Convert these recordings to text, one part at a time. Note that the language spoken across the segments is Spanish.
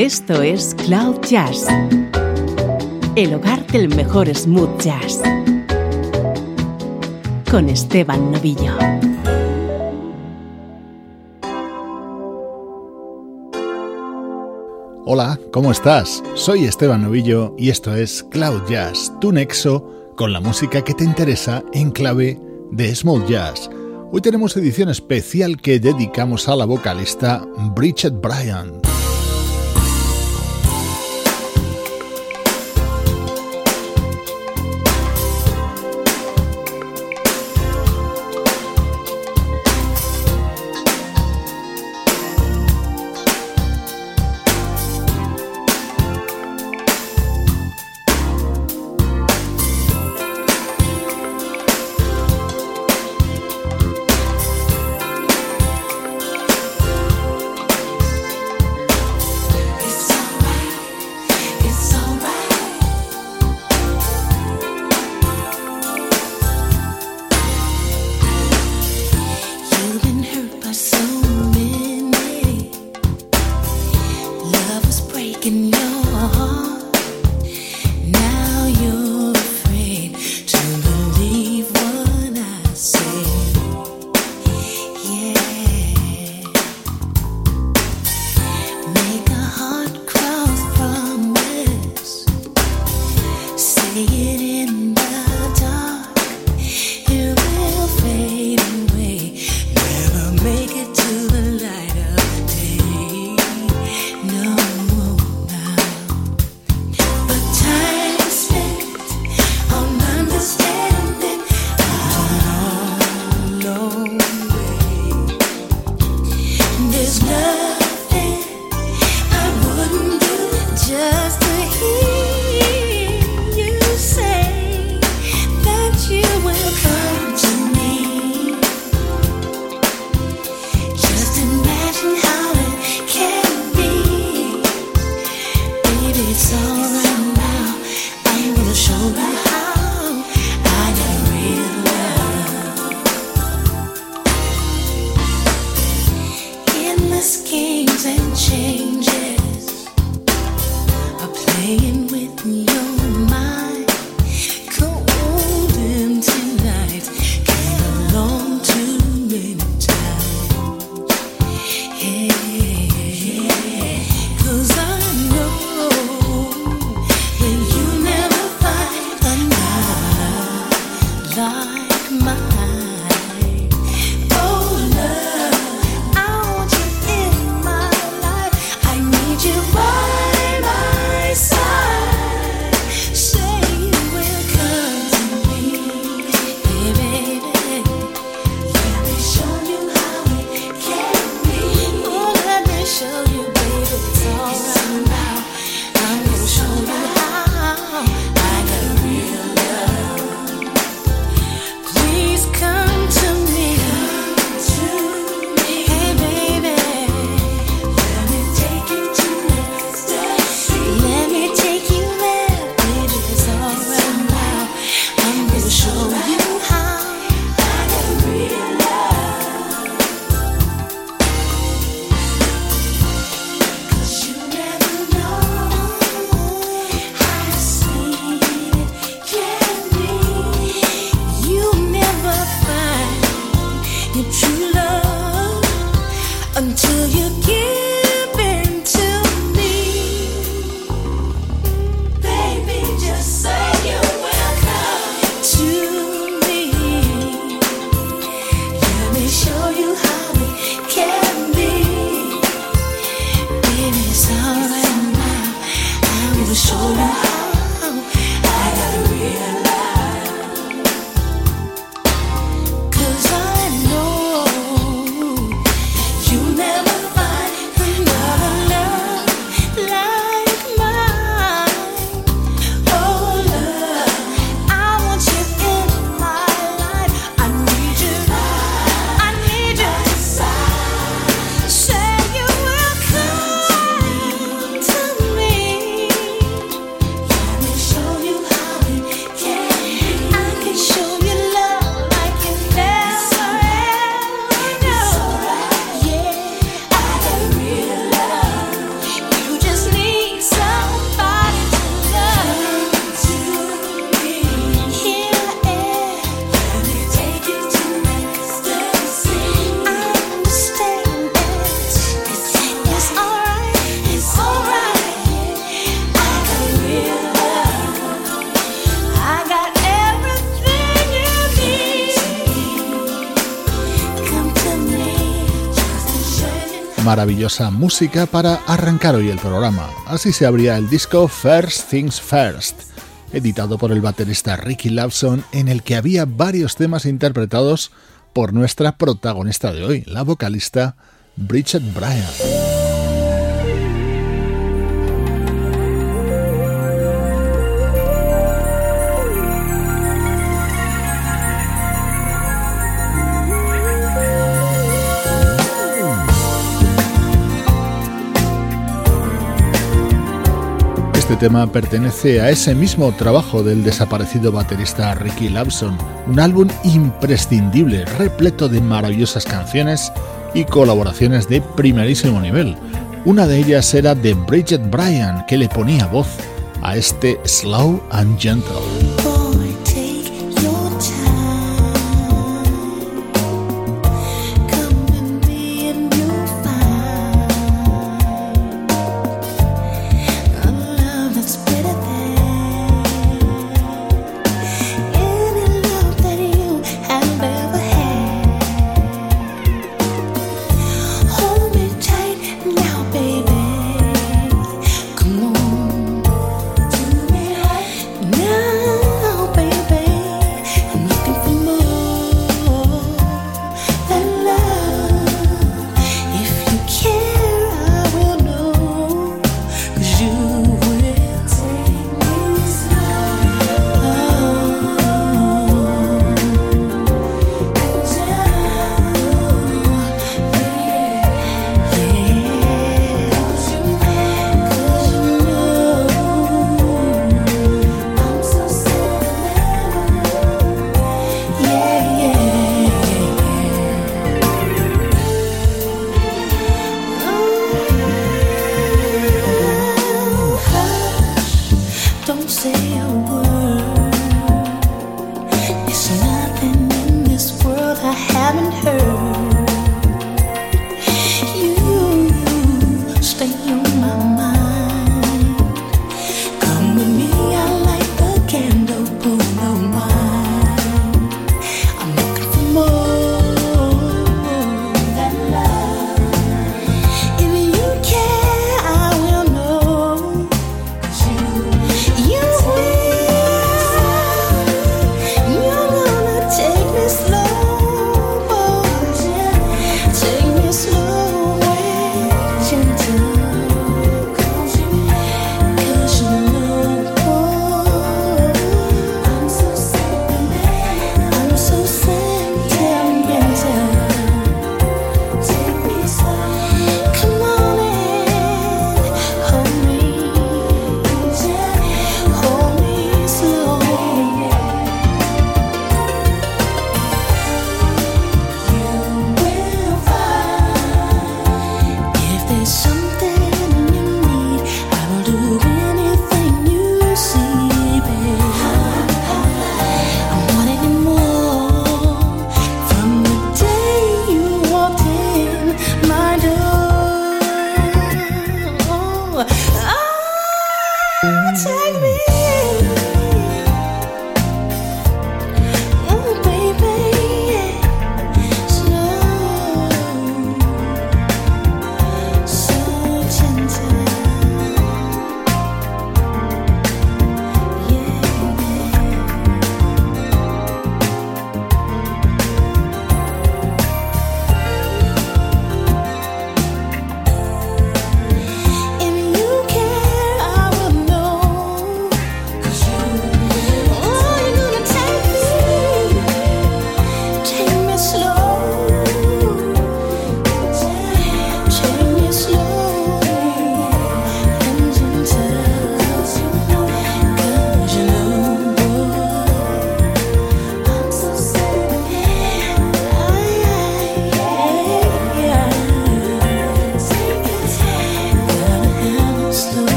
Esto es Cloud Jazz, el hogar del mejor smooth jazz, con Esteban Novillo. Hola, ¿cómo estás? Soy Esteban Novillo y esto es Cloud Jazz, tu nexo con la música que te interesa en clave de smooth jazz. Hoy tenemos edición especial que dedicamos a la vocalista Bridget Bryan. Maravillosa música para arrancar hoy el programa. Así se abría el disco First Things First, editado por el baterista Ricky Lawson, en el que había varios temas interpretados por nuestra protagonista de hoy, la vocalista Bridget Bryan. Este tema pertenece a ese mismo trabajo del desaparecido baterista Ricky Lawson, un álbum imprescindible, repleto de maravillosas canciones y colaboraciones de primerísimo nivel. Una de ellas era de Bridget Bryan, que le ponía voz a este Slow and Gentle.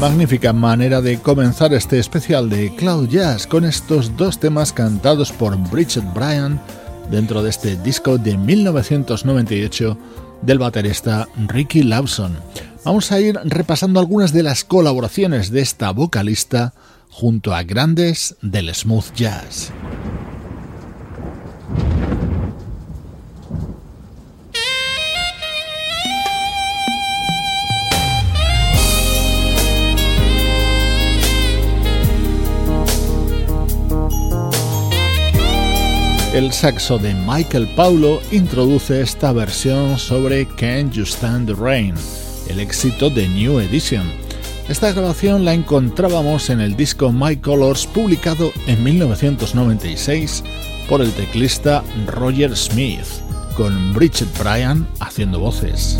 Magnífica manera de comenzar este especial de Cloud Jazz con estos dos temas cantados por Bridget Bryan dentro de este disco de 1998 del baterista Ricky Lawson. Vamos a ir repasando algunas de las colaboraciones de esta vocalista junto a grandes del smooth jazz. El saxo de Michael Paulo introduce esta versión sobre Can't You Stand the Rain, el éxito de New Edition. Esta grabación la encontrábamos en el disco My Colors publicado en 1996 por el teclista Roger Smith, con Bridget Bryan haciendo voces.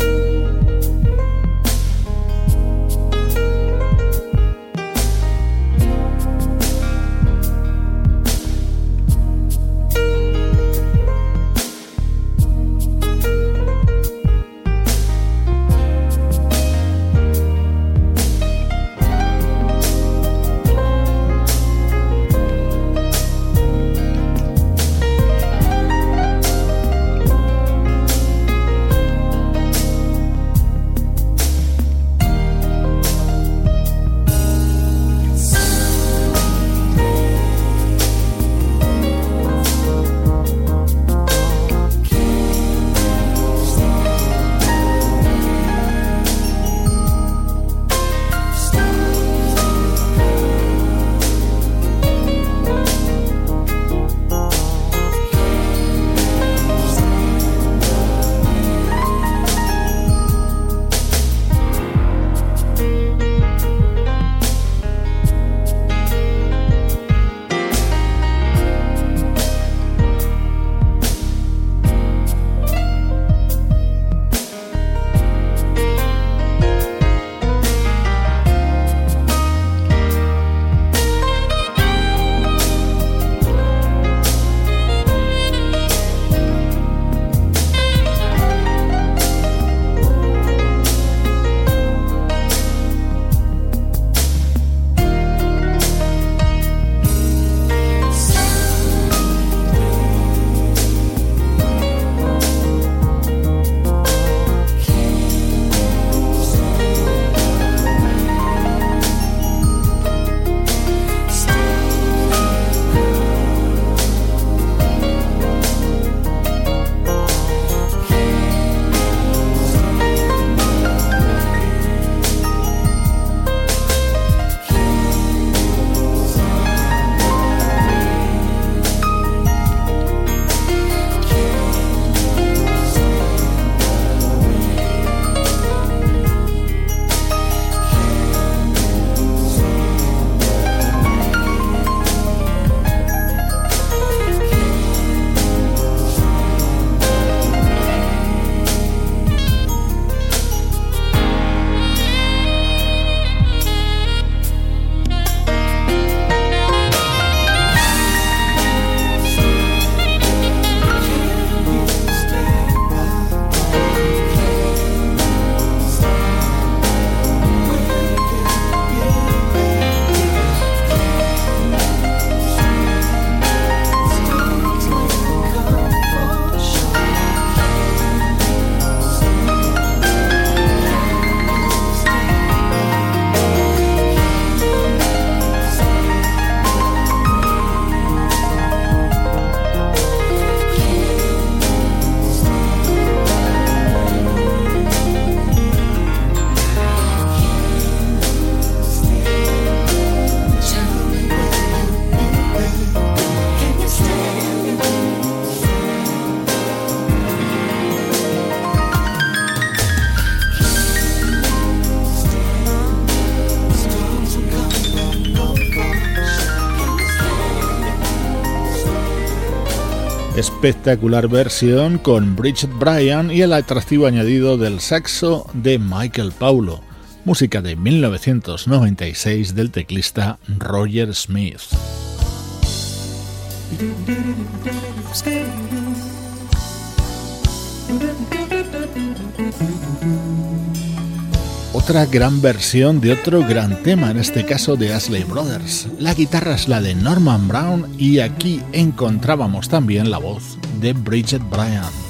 Espectacular versión con Bridget Bryan y el atractivo añadido del saxo de Michael Paulo, música de 1996 del teclista Roger Smith. otra gran versión de otro gran tema, en este caso de Ashley Brothers. La guitarra es la de Norman Brown y aquí encontrábamos también la voz de Bridget Bryan.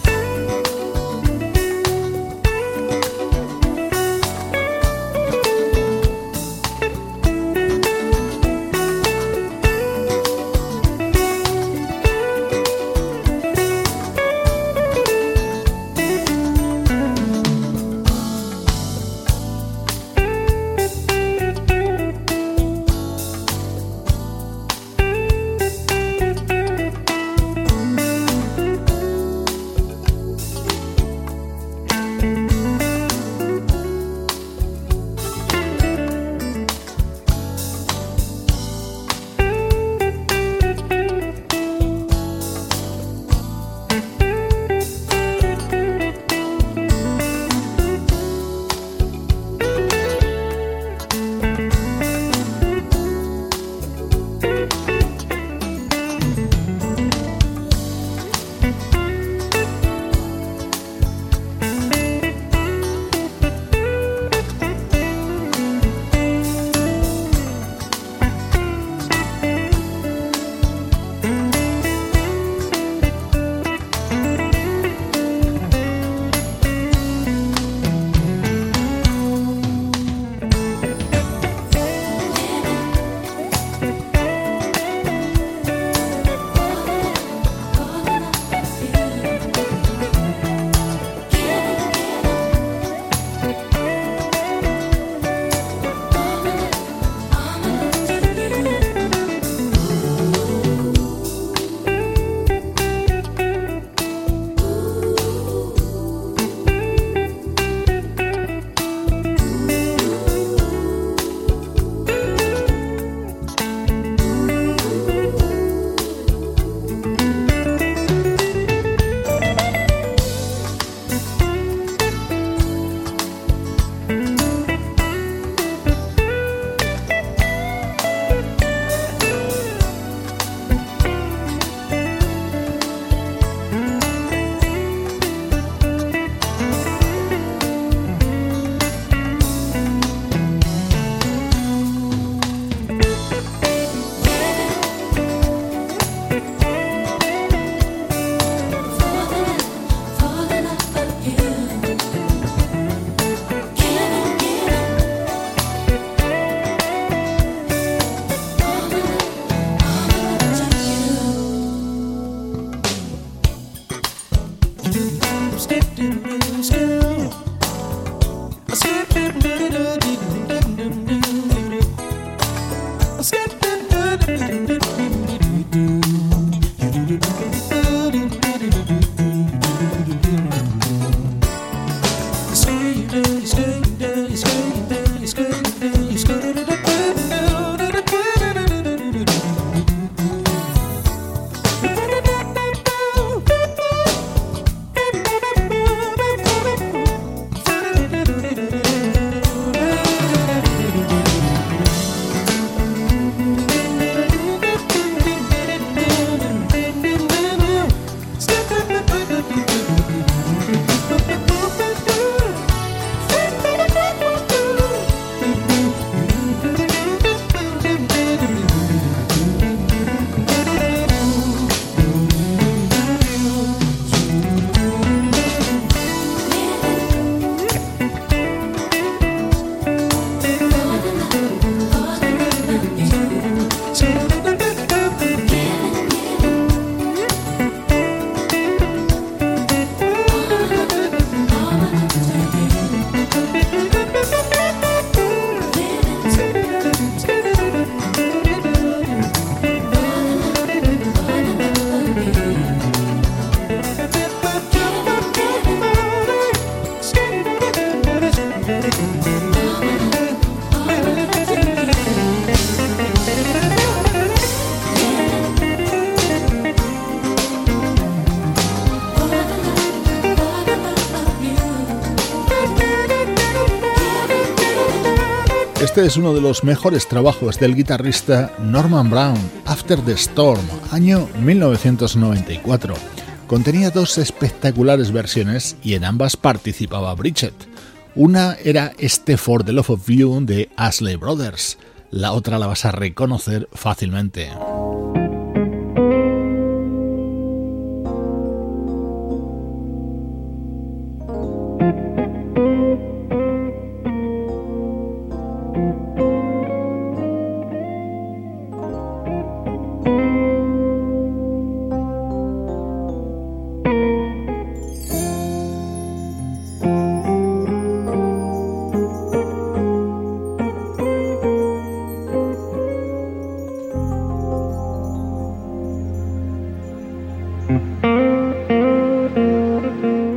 Este es uno de los mejores trabajos del guitarrista Norman Brown, After the Storm, año 1994. Contenía dos espectaculares versiones y en ambas participaba Bridget. Una era este For the Love of You de Ashley Brothers, la otra la vas a reconocer fácilmente.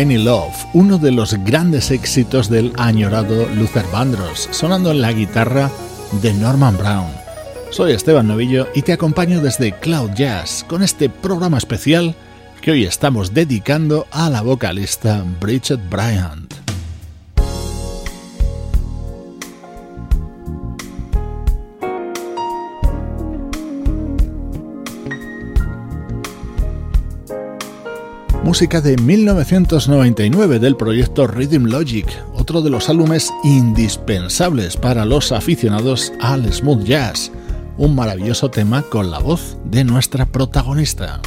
Any Love, uno de los grandes éxitos del añorado Luther Vandross, sonando en la guitarra de Norman Brown. Soy Esteban Novillo y te acompaño desde Cloud Jazz con este programa especial que hoy estamos dedicando a la vocalista Bridget Bryant. Música de 1999 del proyecto Rhythm Logic, otro de los álbumes indispensables para los aficionados al smooth jazz, un maravilloso tema con la voz de nuestra protagonista.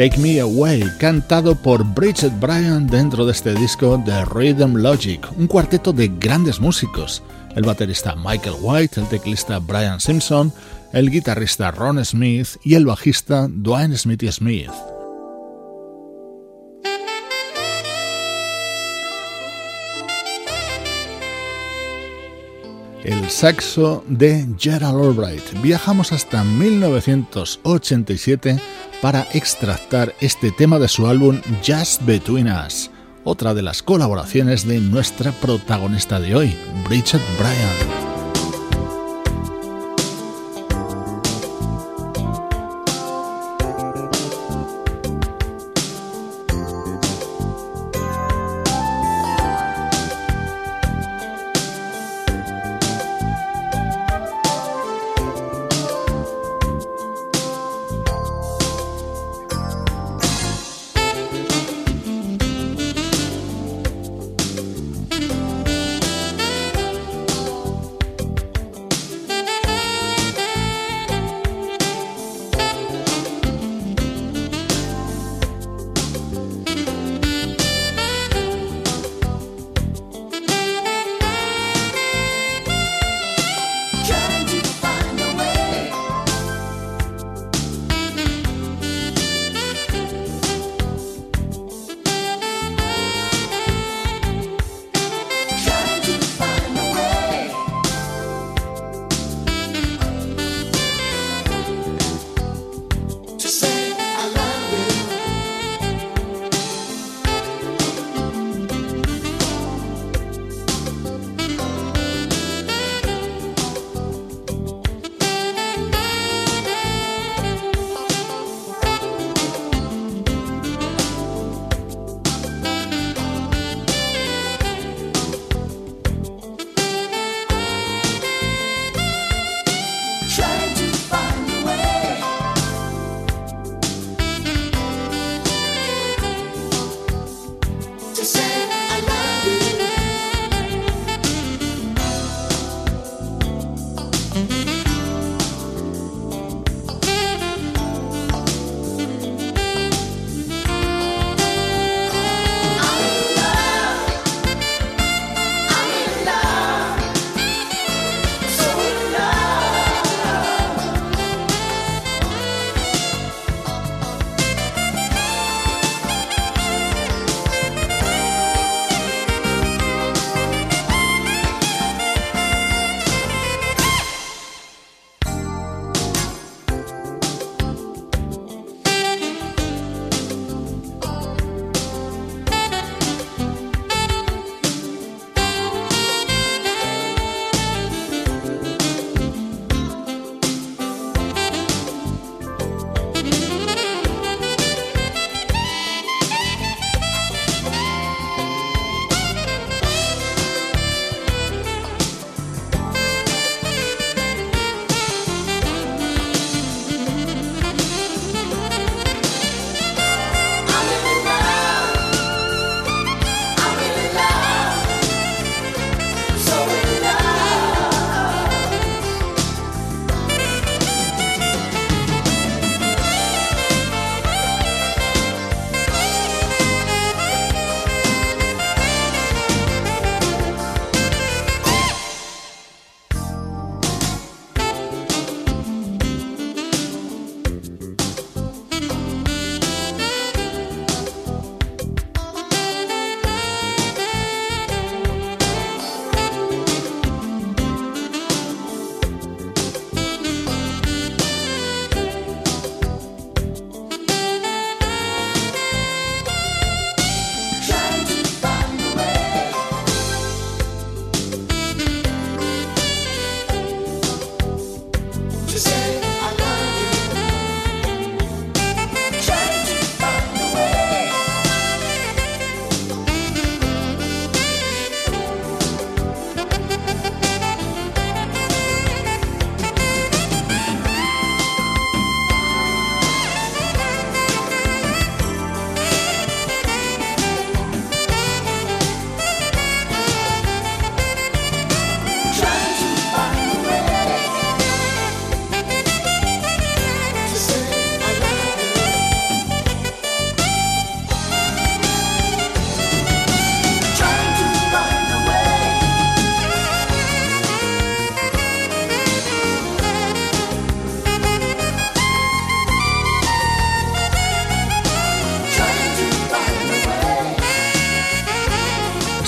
Take Me Away, cantado por Bridget Bryan dentro de este disco de Rhythm Logic, un cuarteto de grandes músicos, el baterista Michael White, el teclista Brian Simpson, el guitarrista Ron Smith y el bajista Dwayne Smithy Smith. El saxo de Gerald Albright. Viajamos hasta 1987 para extractar este tema de su álbum Just Between Us, otra de las colaboraciones de nuestra protagonista de hoy, Bridget Bryan.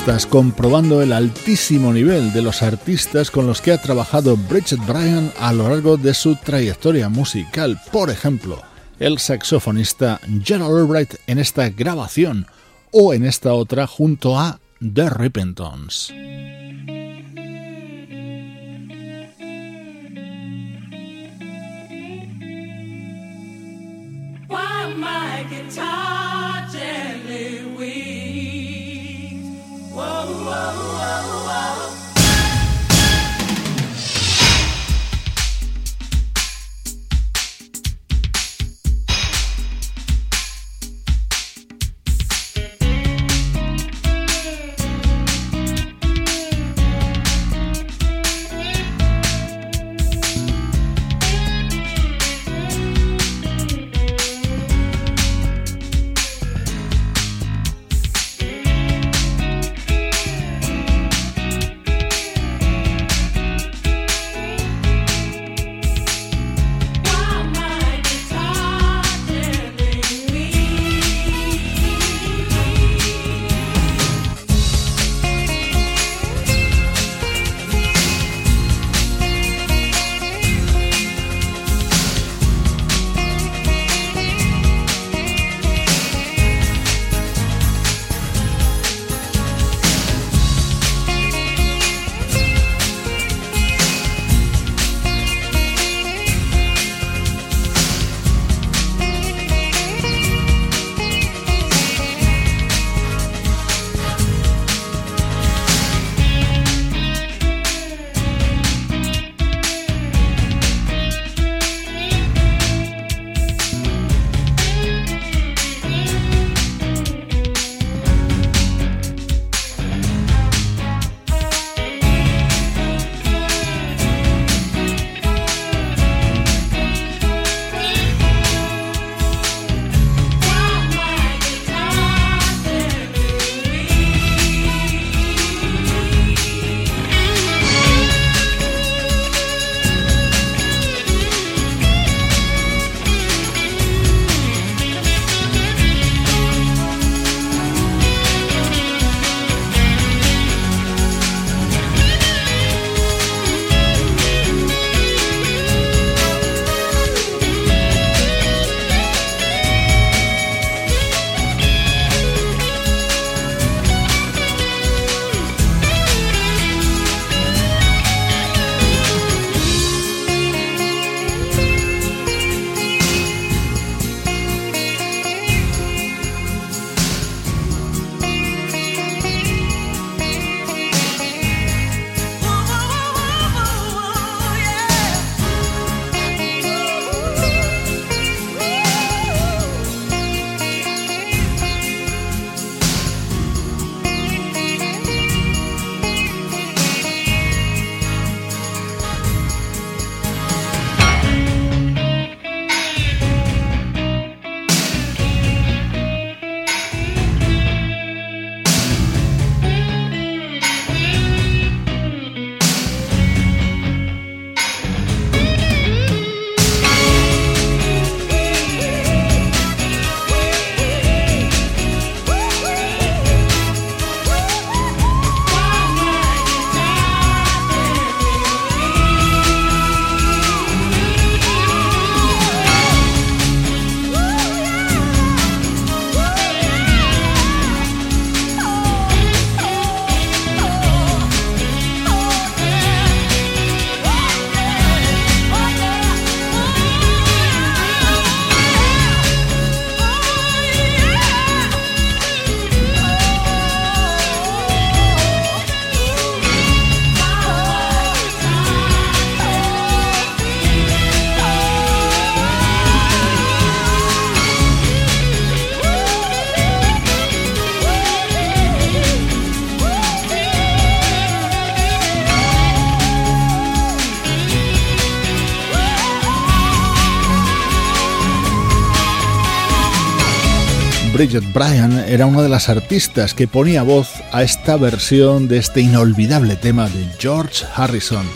Estás comprobando el altísimo nivel de los artistas con los que ha trabajado Bridget Bryan a lo largo de su trayectoria musical. Por ejemplo, el saxofonista Gerald Albright en esta grabación o en esta otra junto a The oh, oh, oh. Bridget Bryan era una de las artistas que ponía voz a esta versión de este inolvidable tema de George Harrison.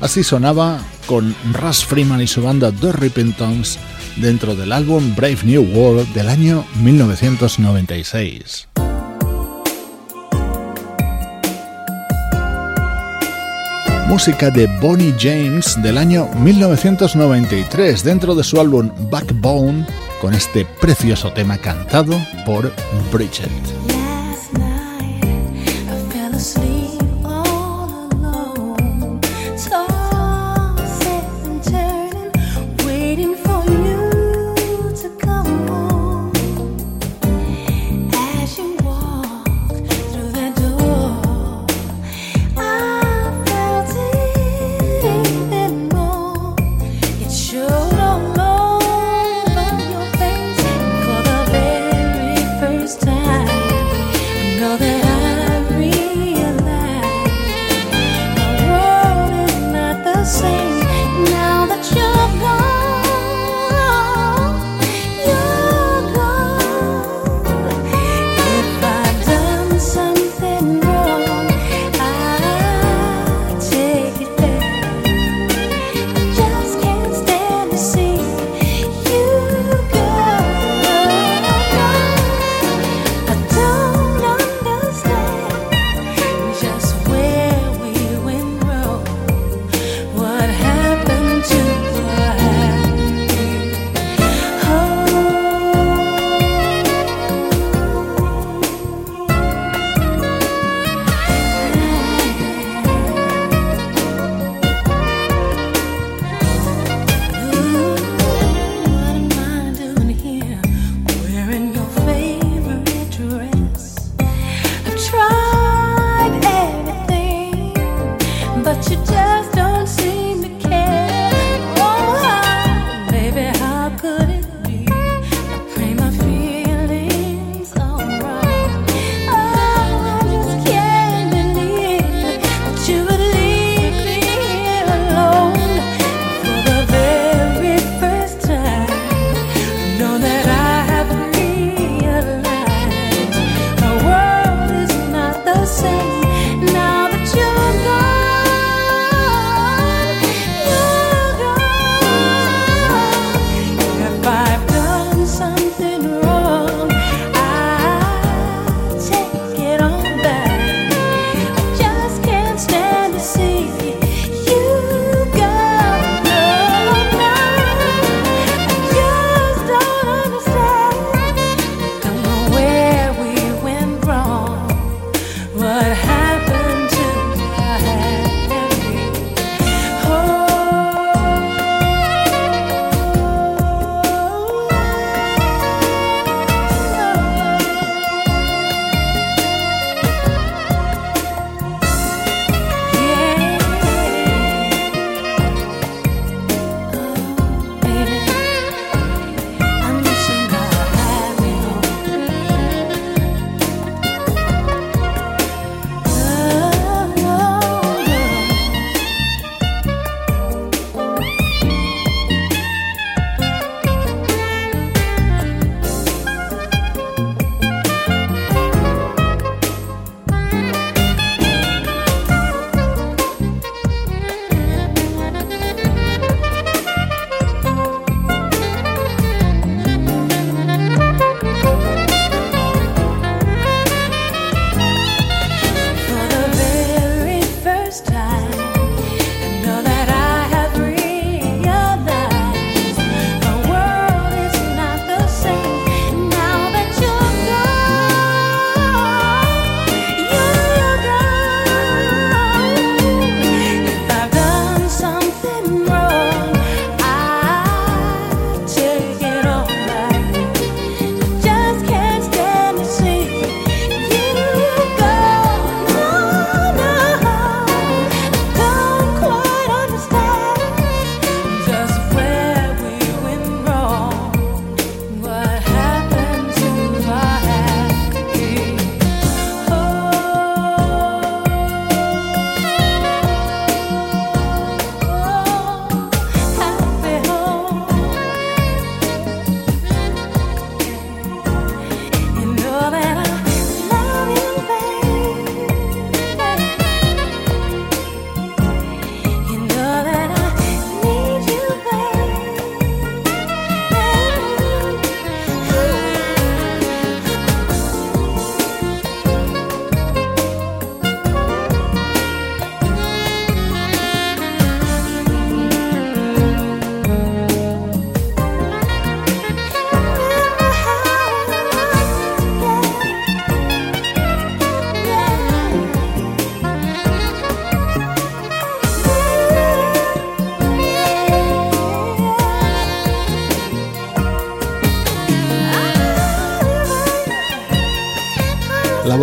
Así sonaba con Russ Freeman y su banda The Repentance dentro del álbum Brave New World del año 1996. música de Bonnie James del año 1993 dentro de su álbum Backbone con este precioso tema cantado por Bridget.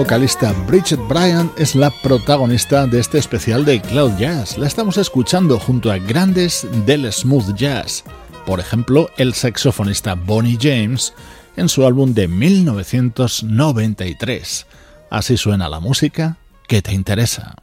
Vocalista Bridget Bryan es la protagonista de este especial de Cloud Jazz. La estamos escuchando junto a grandes del smooth jazz. Por ejemplo, el saxofonista Bonnie James en su álbum de 1993. Así suena la música que te interesa.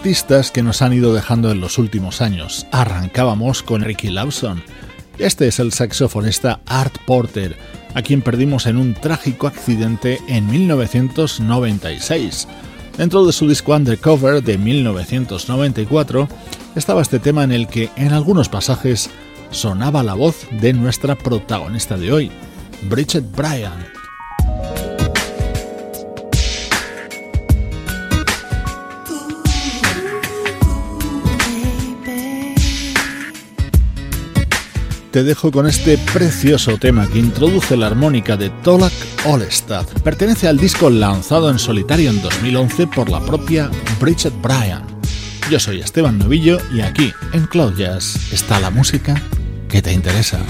Artistas que nos han ido dejando en los últimos años. Arrancábamos con Ricky Lawson. Este es el saxofonista Art Porter, a quien perdimos en un trágico accidente en 1996. Dentro de su disco Undercover de 1994 estaba este tema en el que en algunos pasajes sonaba la voz de nuestra protagonista de hoy, Bridget Bryan. Te dejo con este precioso tema que introduce la armónica de Tolak Olestad. Pertenece al disco lanzado en solitario en 2011 por la propia Bridget Bryan. Yo soy Esteban Novillo y aquí en Cloud está la música que te interesa.